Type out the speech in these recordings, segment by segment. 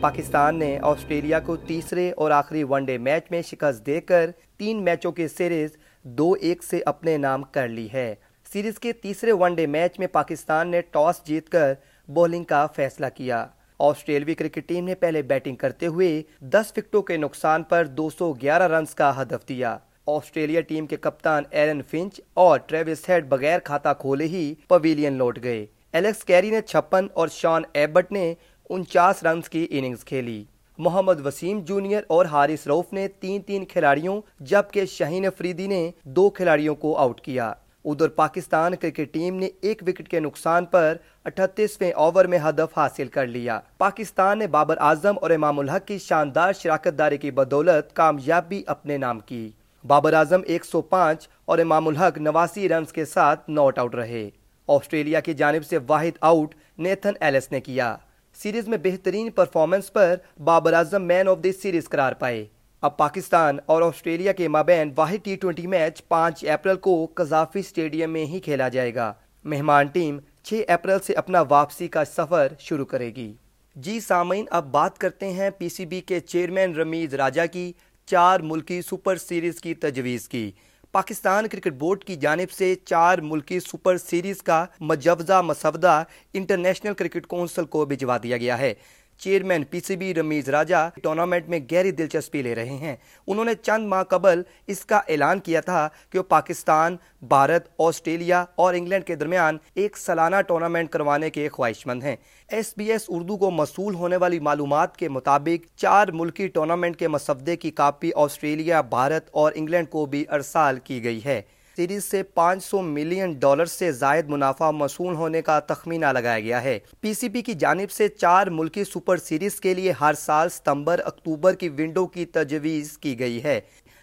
پاکستان نے آسٹریلیا کو تیسرے اور آخری ون ڈے میچ میں شکست دے کر تین میچوں کی سیریز دو ایک سے اپنے نام کر لی ہے۔ سیریز کے تیسرے ون ڈے میچ میں پاکستان نے ٹاس جیت کر بولنگ کا فیصلہ کیا۔ آسٹریلوی کرکٹ ٹیم نے پہلے بیٹنگ کرتے ہوئے دس وکٹوں کے نقصان پر دو سو گیارہ رنز کا ہدف دیا۔ آسٹریلیا ٹیم کے کپتان ایرن فنچ اور ٹریوس ہیڈ بغیر کھاتا کھولے ہی پویلین لوٹ گئے۔ ایلیکس کیری نے چھپن اور شان ایبٹ نے انچاس رنز کی اننگز کھیلی۔ محمد وسیم جونیئر اور حارث روف نے تین تین کھلاڑیوں، جبکہ شہین افریدی نے دو کھلاڑیوں کو آؤٹ کیا۔ ادھر پاکستان کرکٹ ٹیم نے ایک وکٹ کے نقصان پر اٹھتیسویں اوور میں ہدف حاصل کر لیا۔ پاکستان نے بابر اعظم اور امام الحق کی شاندار شراکت داری کی بدولت کامیابی اپنے نام کی۔ بابر اعظم ایک سو پانچ اور امام الحق نواسی رنز کے ساتھ ناٹ آؤٹ رہے۔ آسٹریلیا کی جانب سے واحد آؤٹ نیتھن ایلس نے کیا۔ سیریز میں بہترین performance per Babar Azam man of the series قرار پائے۔ اب پاکستان اور آسٹریلیا کے مابین واحد ٹی ٹوینٹی میچ پانچ اپریل کو قذافی اسٹیڈیم میں ہی کھیلا جائے گا۔ مہمان ٹیم چھ اپریل سے اپنا واپسی کا سفر شروع کرے گی۔ جی سامعین، اب بات کرتے ہیں پی سی بی کے چیئرمین رمیز راجہ کی چار ملکی سپر سیریز کی تجویز کی۔ پاکستان کرکٹ بورڈ کی جانب سے چار ملکی سپر سیریز کا مجوزہ مسودہ انٹرنیشنل کرکٹ کونسل کو بھجوا دیا گیا ہے۔ Chairman P C B Ramiz Raja tournament میں گہری دلچسپی لے رہے ہیں۔ انہوں نے چند ماہ قبل اس کا اعلان کیا تھا کہ وہ پاکستان، بھارت، آسٹریلیا اور انگلینڈ کے درمیان ایک سالانہ ٹورنامنٹ کروانے کے خواہش مند ہیں۔ ایس بی ایس اردو کو موصول ہونے والی معلومات کے مطابق چار ملکی ٹورنامنٹ کے مسودے کی کاپی آسٹریلیا، بھارت اور انگلینڈ کو بھی ارسال کی گئی ہے۔ سیریز سے پانچ سو ملین ڈالر سے زائد منافع مصول ہونے کا تخمینہ لگایا گیا ہے۔ پی سی بی کی جانب سے چار ملکی سپر سیریز کے لیے ہر سال ستمبر، اکتوبر کی ونڈو کی تجویز کی گئی ہے۔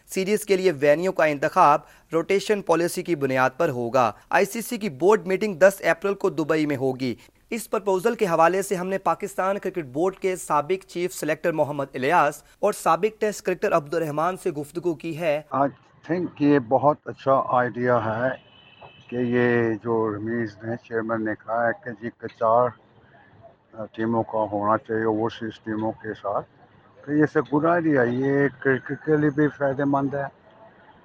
سیریز کے لیے وینیو کا انتخاب روٹیشن پالیسی کی بنیاد پر ہوگا۔ آئی سی سی کی بورڈ میٹنگ دس اپریل کو دبئی میں ہوگی۔ اس پرپوزل کے حوالے سے ہم نے پاکستان کرکٹ بورڈ کے سابق چیف سلیکٹر محمد الیاس اور سابق ٹیسٹ کرکٹر عبد الرحمان سے گفتگو کی ہے۔ تھنک یہ بہت اچھا آئیڈیا ہے کہ یہ جو رمیز نے چیئرمین نے کہا ہے کہ جی چار ٹیموں کا ہونا چاہیے اوورسیز ٹیموں کے ساتھ، تو یہ سے گڈ آئیڈیا یہ کرکٹ کے لیے بھی فائدہ مند ہے،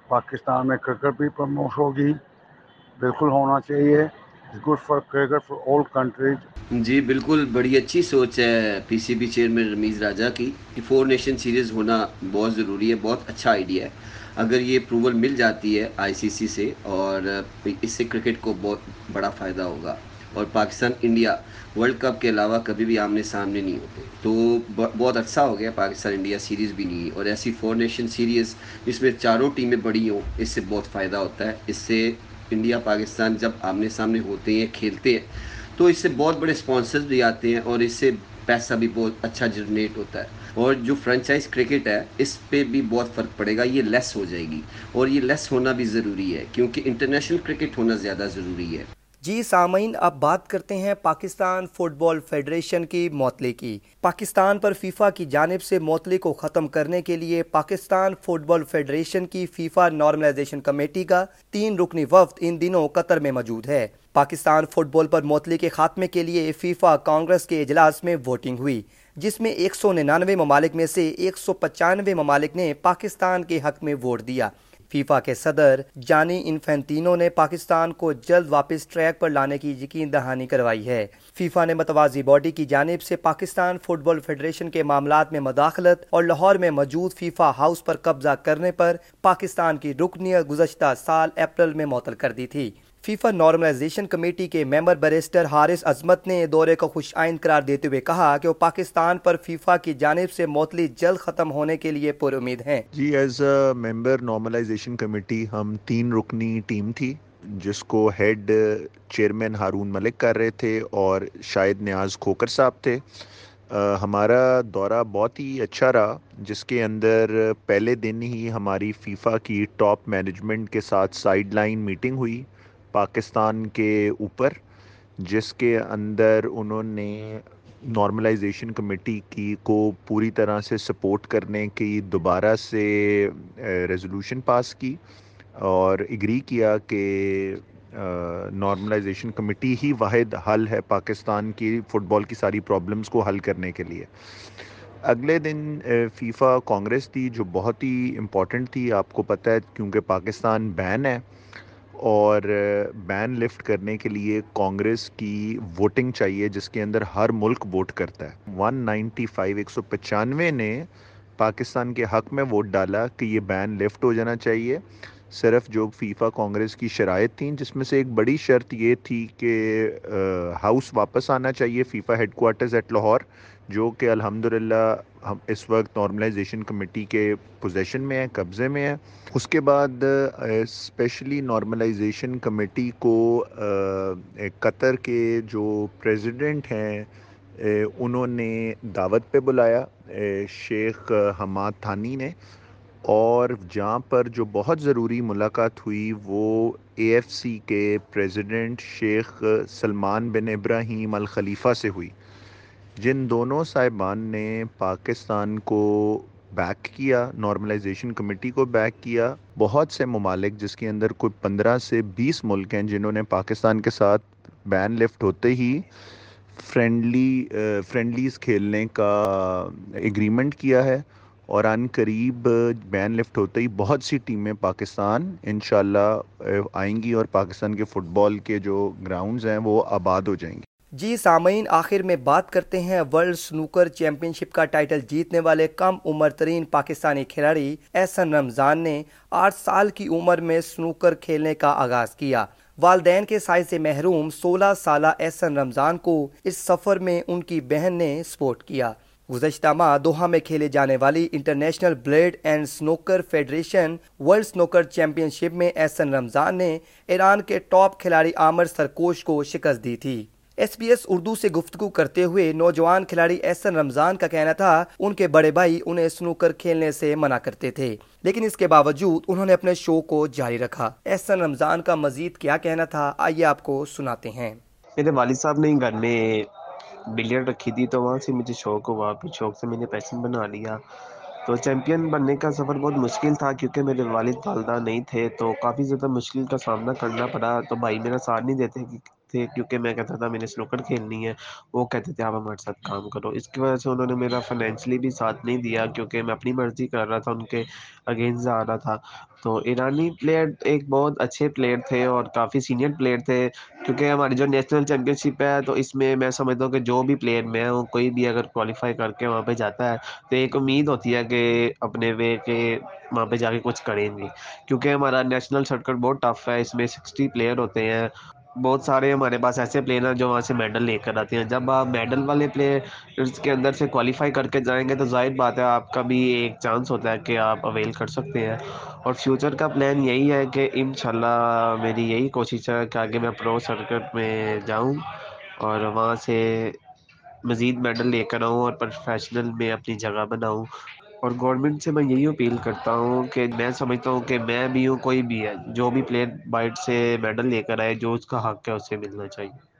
پاکستان میں کرکٹ بھی پروموٹ ہوگی، بالکل ہونا چاہیے۔ گڈ فار جی بالکل، بڑی اچھی سوچ ہے P C B chairman Ramiz Raja کی کہ فور نیشن سیریز ہونا بہت ضروری ہے، بہت اچھا آئیڈیا ہے۔ اگر یہ اپروول مل جاتی ہے آئی سی سی سے اور اس سے کرکٹ کو بہت بڑا فائدہ ہوگا۔ اور پاکستان انڈیا ورلڈ کپ کے علاوہ کبھی بھی آمنے سامنے نہیں ہوتے۔ تو بہت اچھا ہو گیا پاکستان انڈیا سیریز بھی نہیں۔ اور ایسی فور نیشن سیریز جس میں چاروں ٹیمیں بڑی ہوں، اس سے بہت فائدہ ہوتا ہے۔ اس سے انڈیا، پاکستان جب آمنے سامنے ہوتے ہیں، کھیلتے ہیں، تو اس سے بہت بڑے اسپانسرز بھی آتے ہیں اور اس سے پیسہ بھی بہت اچھا جنریٹ ہوتا ہے۔ اور جو فرنچائز کرکٹ ہے، اس پہ بھی بہت فرق پڑے گا، یہ لیس ہو جائے گی۔ اور یہ لیس ہونا بھی ضروری ہے، کیونکہ انٹرنیشنل کرکٹ ہونا زیادہ ضروری ہے۔ جی سامعین، اب بات کرتے ہیں پاکستان فٹ بال فیڈریشن کی معطلی کی۔ پاکستان پر فیفا کی جانب سے معطلی کو ختم کرنے کے لیے پاکستان فٹ بال فیڈریشن کی فیفا نارملائزیشن کمیٹی کا تین رکنی وفد ان دنوں قطر میں موجود ہے۔ پاکستان فٹ بال پر معطلی کے خاتمے کے لیے فیفا کانگریس کے اجلاس میں ووٹنگ ہوئی، جس میں ایک سو ننانوے ممالک میں سے ایک سو پچانوے ممالک نے پاکستان کے حق میں ووٹ دیا۔ فیفا کے صدر جانی انفینتینو نے پاکستان کو جلد واپس ٹریک پر لانے کی یقین دہانی کروائی ہے۔ فیفا نے متوازی باڈی کی جانب سے پاکستان فٹ بال فیڈریشن کے معاملات میں مداخلت اور لاہور میں موجود فیفا ہاؤس پر قبضہ کرنے پر پاکستان کی رکنیت گزشتہ سال اپریل میں معطل کر دی تھی۔ فیفا نارملائزیشن کمیٹی کے ممبر بیرسٹر حارث عظمت نے دورے کو خوش آئند قرار دیتے ہوئے کہا کہ وہ پاکستان پر فیفا کی جانب سے معطلی جلد ختم ہونے کے لیے پر امید ہیں۔ جی as a member normalization committee, ہم تین رکنی ٹیم تھی، جس کو ہیڈ چیئرمین ہارون ملک کر رہے تھے اور شاید نیاز کھوکر صاحب تھے۔ ہمارا دورہ بہت ہی اچھا رہا، جس کے اندر پہلے دن ہی ہماری فیفا کی ٹاپ مینجمنٹ کے ساتھ سائیڈ لائن میٹنگ ہوئی۔ پاکستان کے اوپر، جس کے اندر انہوں نے نارملائزیشن کمیٹی کی کو پوری طرح سے سپورٹ کرنے کی دوبارہ سے ریزولوشن پاس کی اور اگری کیا کہ نارملائزیشن کمیٹی ہی واحد حل ہے پاکستان کی فٹ بال کی ساری پرابلمس کو حل کرنے کے لیے۔ اگلے دن فیفا کانگریس تھی جو بہت ہی امپورٹنٹ تھی، آپ کو پتہ ہے، کیونکہ پاکستان بین ہے۔ اور بین لفٹ کرنے کے لیے کانگریس کی ووٹنگ چاہیے، جس کے اندر ہر ملک ووٹ کرتا ہے۔ ون نائنٹی فائیو ایک سو پچانوے نے پاکستان کے حق میں ووٹ ڈالا کہ یہ بین لفٹ ہو جانا چاہیے۔ صرف جو فیفا کانگریس کی شرائط تھیں، جس میں سے ایک بڑی شرط یہ تھی کہ ہاؤس واپس آنا چاہیے FIFA headquarters at Lahore جو کہ الحمدللہ ہم اس وقت نارملائزیشن کمیٹی کے پوزیشن میں ہے قبضے میں ہے اس کے بعد اسپیشلی نارملائزیشن کمیٹی کو قطر کے جو پریزیڈنٹ ہیں انہوں نے دعوت پہ بلایا۔ شیخ حماد تھانی نے۔ اور جہاں پر جو بہت ضروری ملاقات ہوئی، وہ اے ایف سی کے پریزیڈنٹ شیخ سلمان بن ابراہیم الخلیفہ سے ہوئی۔ جن دونوں صاحبان نے پاکستان کو بیک کیا نارملائزیشن کمیٹی کو بیک کیا، بہت سے ممالک جس کے اندر کوئی پندرہ سے بیس ملک ہیں جنہوں نے پاکستان کے ساتھ بین لفٹ ہوتے ہی فرینڈلی فرینڈلیز کھیلنے کا اگریمنٹ کیا ہے اور ان قریب بین لفٹ ہوتے ہی بہت سی ٹیمیں پاکستان انشاءاللہ، آئیں گی اور پاکستان کے فٹ بال کے جو گراؤنڈز ہیں وہ آباد ہو جائیں گے جی سامعین، آخر میں بات کرتے ہیں ورلڈ سنوکر چیمپئن شپ کا ٹائٹل جیتنے والے کم عمر ترین پاکستانی کھلاڑی احسن رمضان نے آٹھ سال کی عمر میں سنوکر کھیلنے کا آغاز کیا۔ والدین کے سائز سے محروم سولہ سالہ احسن رمضان کو اس سفر میں ان کی بہن نے سپورٹ کیا۔ گزشتہ ماہ دوحہ میں کھیلے جانے والی international billiards and snooker federation world snooker championship میں احسن رمضان نے ایران کے ٹاپ کھلاڑی عامر سرکوش کو شکست دی تھی۔ ایس پی ایس اردو سے گفتگو کرتے ہوئے نوجوان کھلاڑی احسن رمضان کا کہنا تھا، ان کے بڑے بھائی انہیں سنوکر کھیلنے سے منع کرتے تھے، لیکن اس کے باوجود انہوں نے اپنے شو کو جاری رکھا۔ احسن رمضان کا مزید کیا کہنا تھا، آئیے آپ کو سناتے ہیں۔ میرے والد صاحب نے گھر میں بلیئر رکھی تھی، تو وہاں سے مجھے شوق ہوا پھر شوق سے میں نے پیشن بنا لیا۔ تو چیمپئن بننے کا سفر بہت مشکل تھا، کیونکہ میرے والد والدہ نہیں تھے، تو کافی زیادہ مشکل کا سامنا کرنا پڑا۔ تو بھائی میرا ساتھ نہیں دیتے تھے کیونکہ میں کہتا تھا میں نے سنوکر کھیلنی ہے، وہ کہتے تھے آپ ہمارے ساتھ کام کرو۔ اس کی وجہ سے انہوں نے میرا فائنینشلی بھی ساتھ نہیں دیا، کیونکہ میں اپنی مرضی کر رہا تھا، ان کے اگینسٹ جا رہا تھا۔ تو ایرانی پلیئر ایک بہت اچھے پلیئر تھے اور کافی سینئر پلیئر تھے، کیونکہ ہماری جو نیشنل چیمپئن شپ ہے، تو اس میں میں سمجھتا ہوں کہ جو بھی پلیئر میں ہوں، کوئی بھی اگر کوالیفائی کر کے وہاں پہ جاتا ہے، تو ایک امید ہوتی ہے کہ اپنے وے کے وہاں پہ جا کے کچھ کریں گے۔ کیونکہ ہمارا نیشنل سرکٹ بہت ٹف ہے، اس میں سکسٹی پلیئر ہوتے ہیں۔ بہت سارے ہمارے پاس ایسے پلیئر ہیں جو وہاں سے میڈل لے کر آتے ہیں۔ جب آپ میڈل والے پلیئر کے اندر سے کوالیفائی کر کے جائیں گے تو ظاہر بات ہے آپ کا بھی ایک چانس ہوتا ہے کہ آپ اویل کر سکتے ہیں۔ اور فیوچر کا پلان یہی ہے کہ انشاءاللہ میری یہی کوشش ہے کہ آگے میں پرو سرکٹ میں جاؤں اور وہاں سے مزید میڈل لے کر آؤں اور پروفیشنل میں اپنی جگہ بناؤں۔ اور گورنمنٹ سے میں یہی اپیل کرتا ہوں کہ میں سمجھتا ہوں کہ میں بھی ہوں، کوئی بھی ہے، جو بھی پلیئر بائٹ سے میڈل لے کر آئے، جو اس کا حق ہے، اسے ملنا چاہیے۔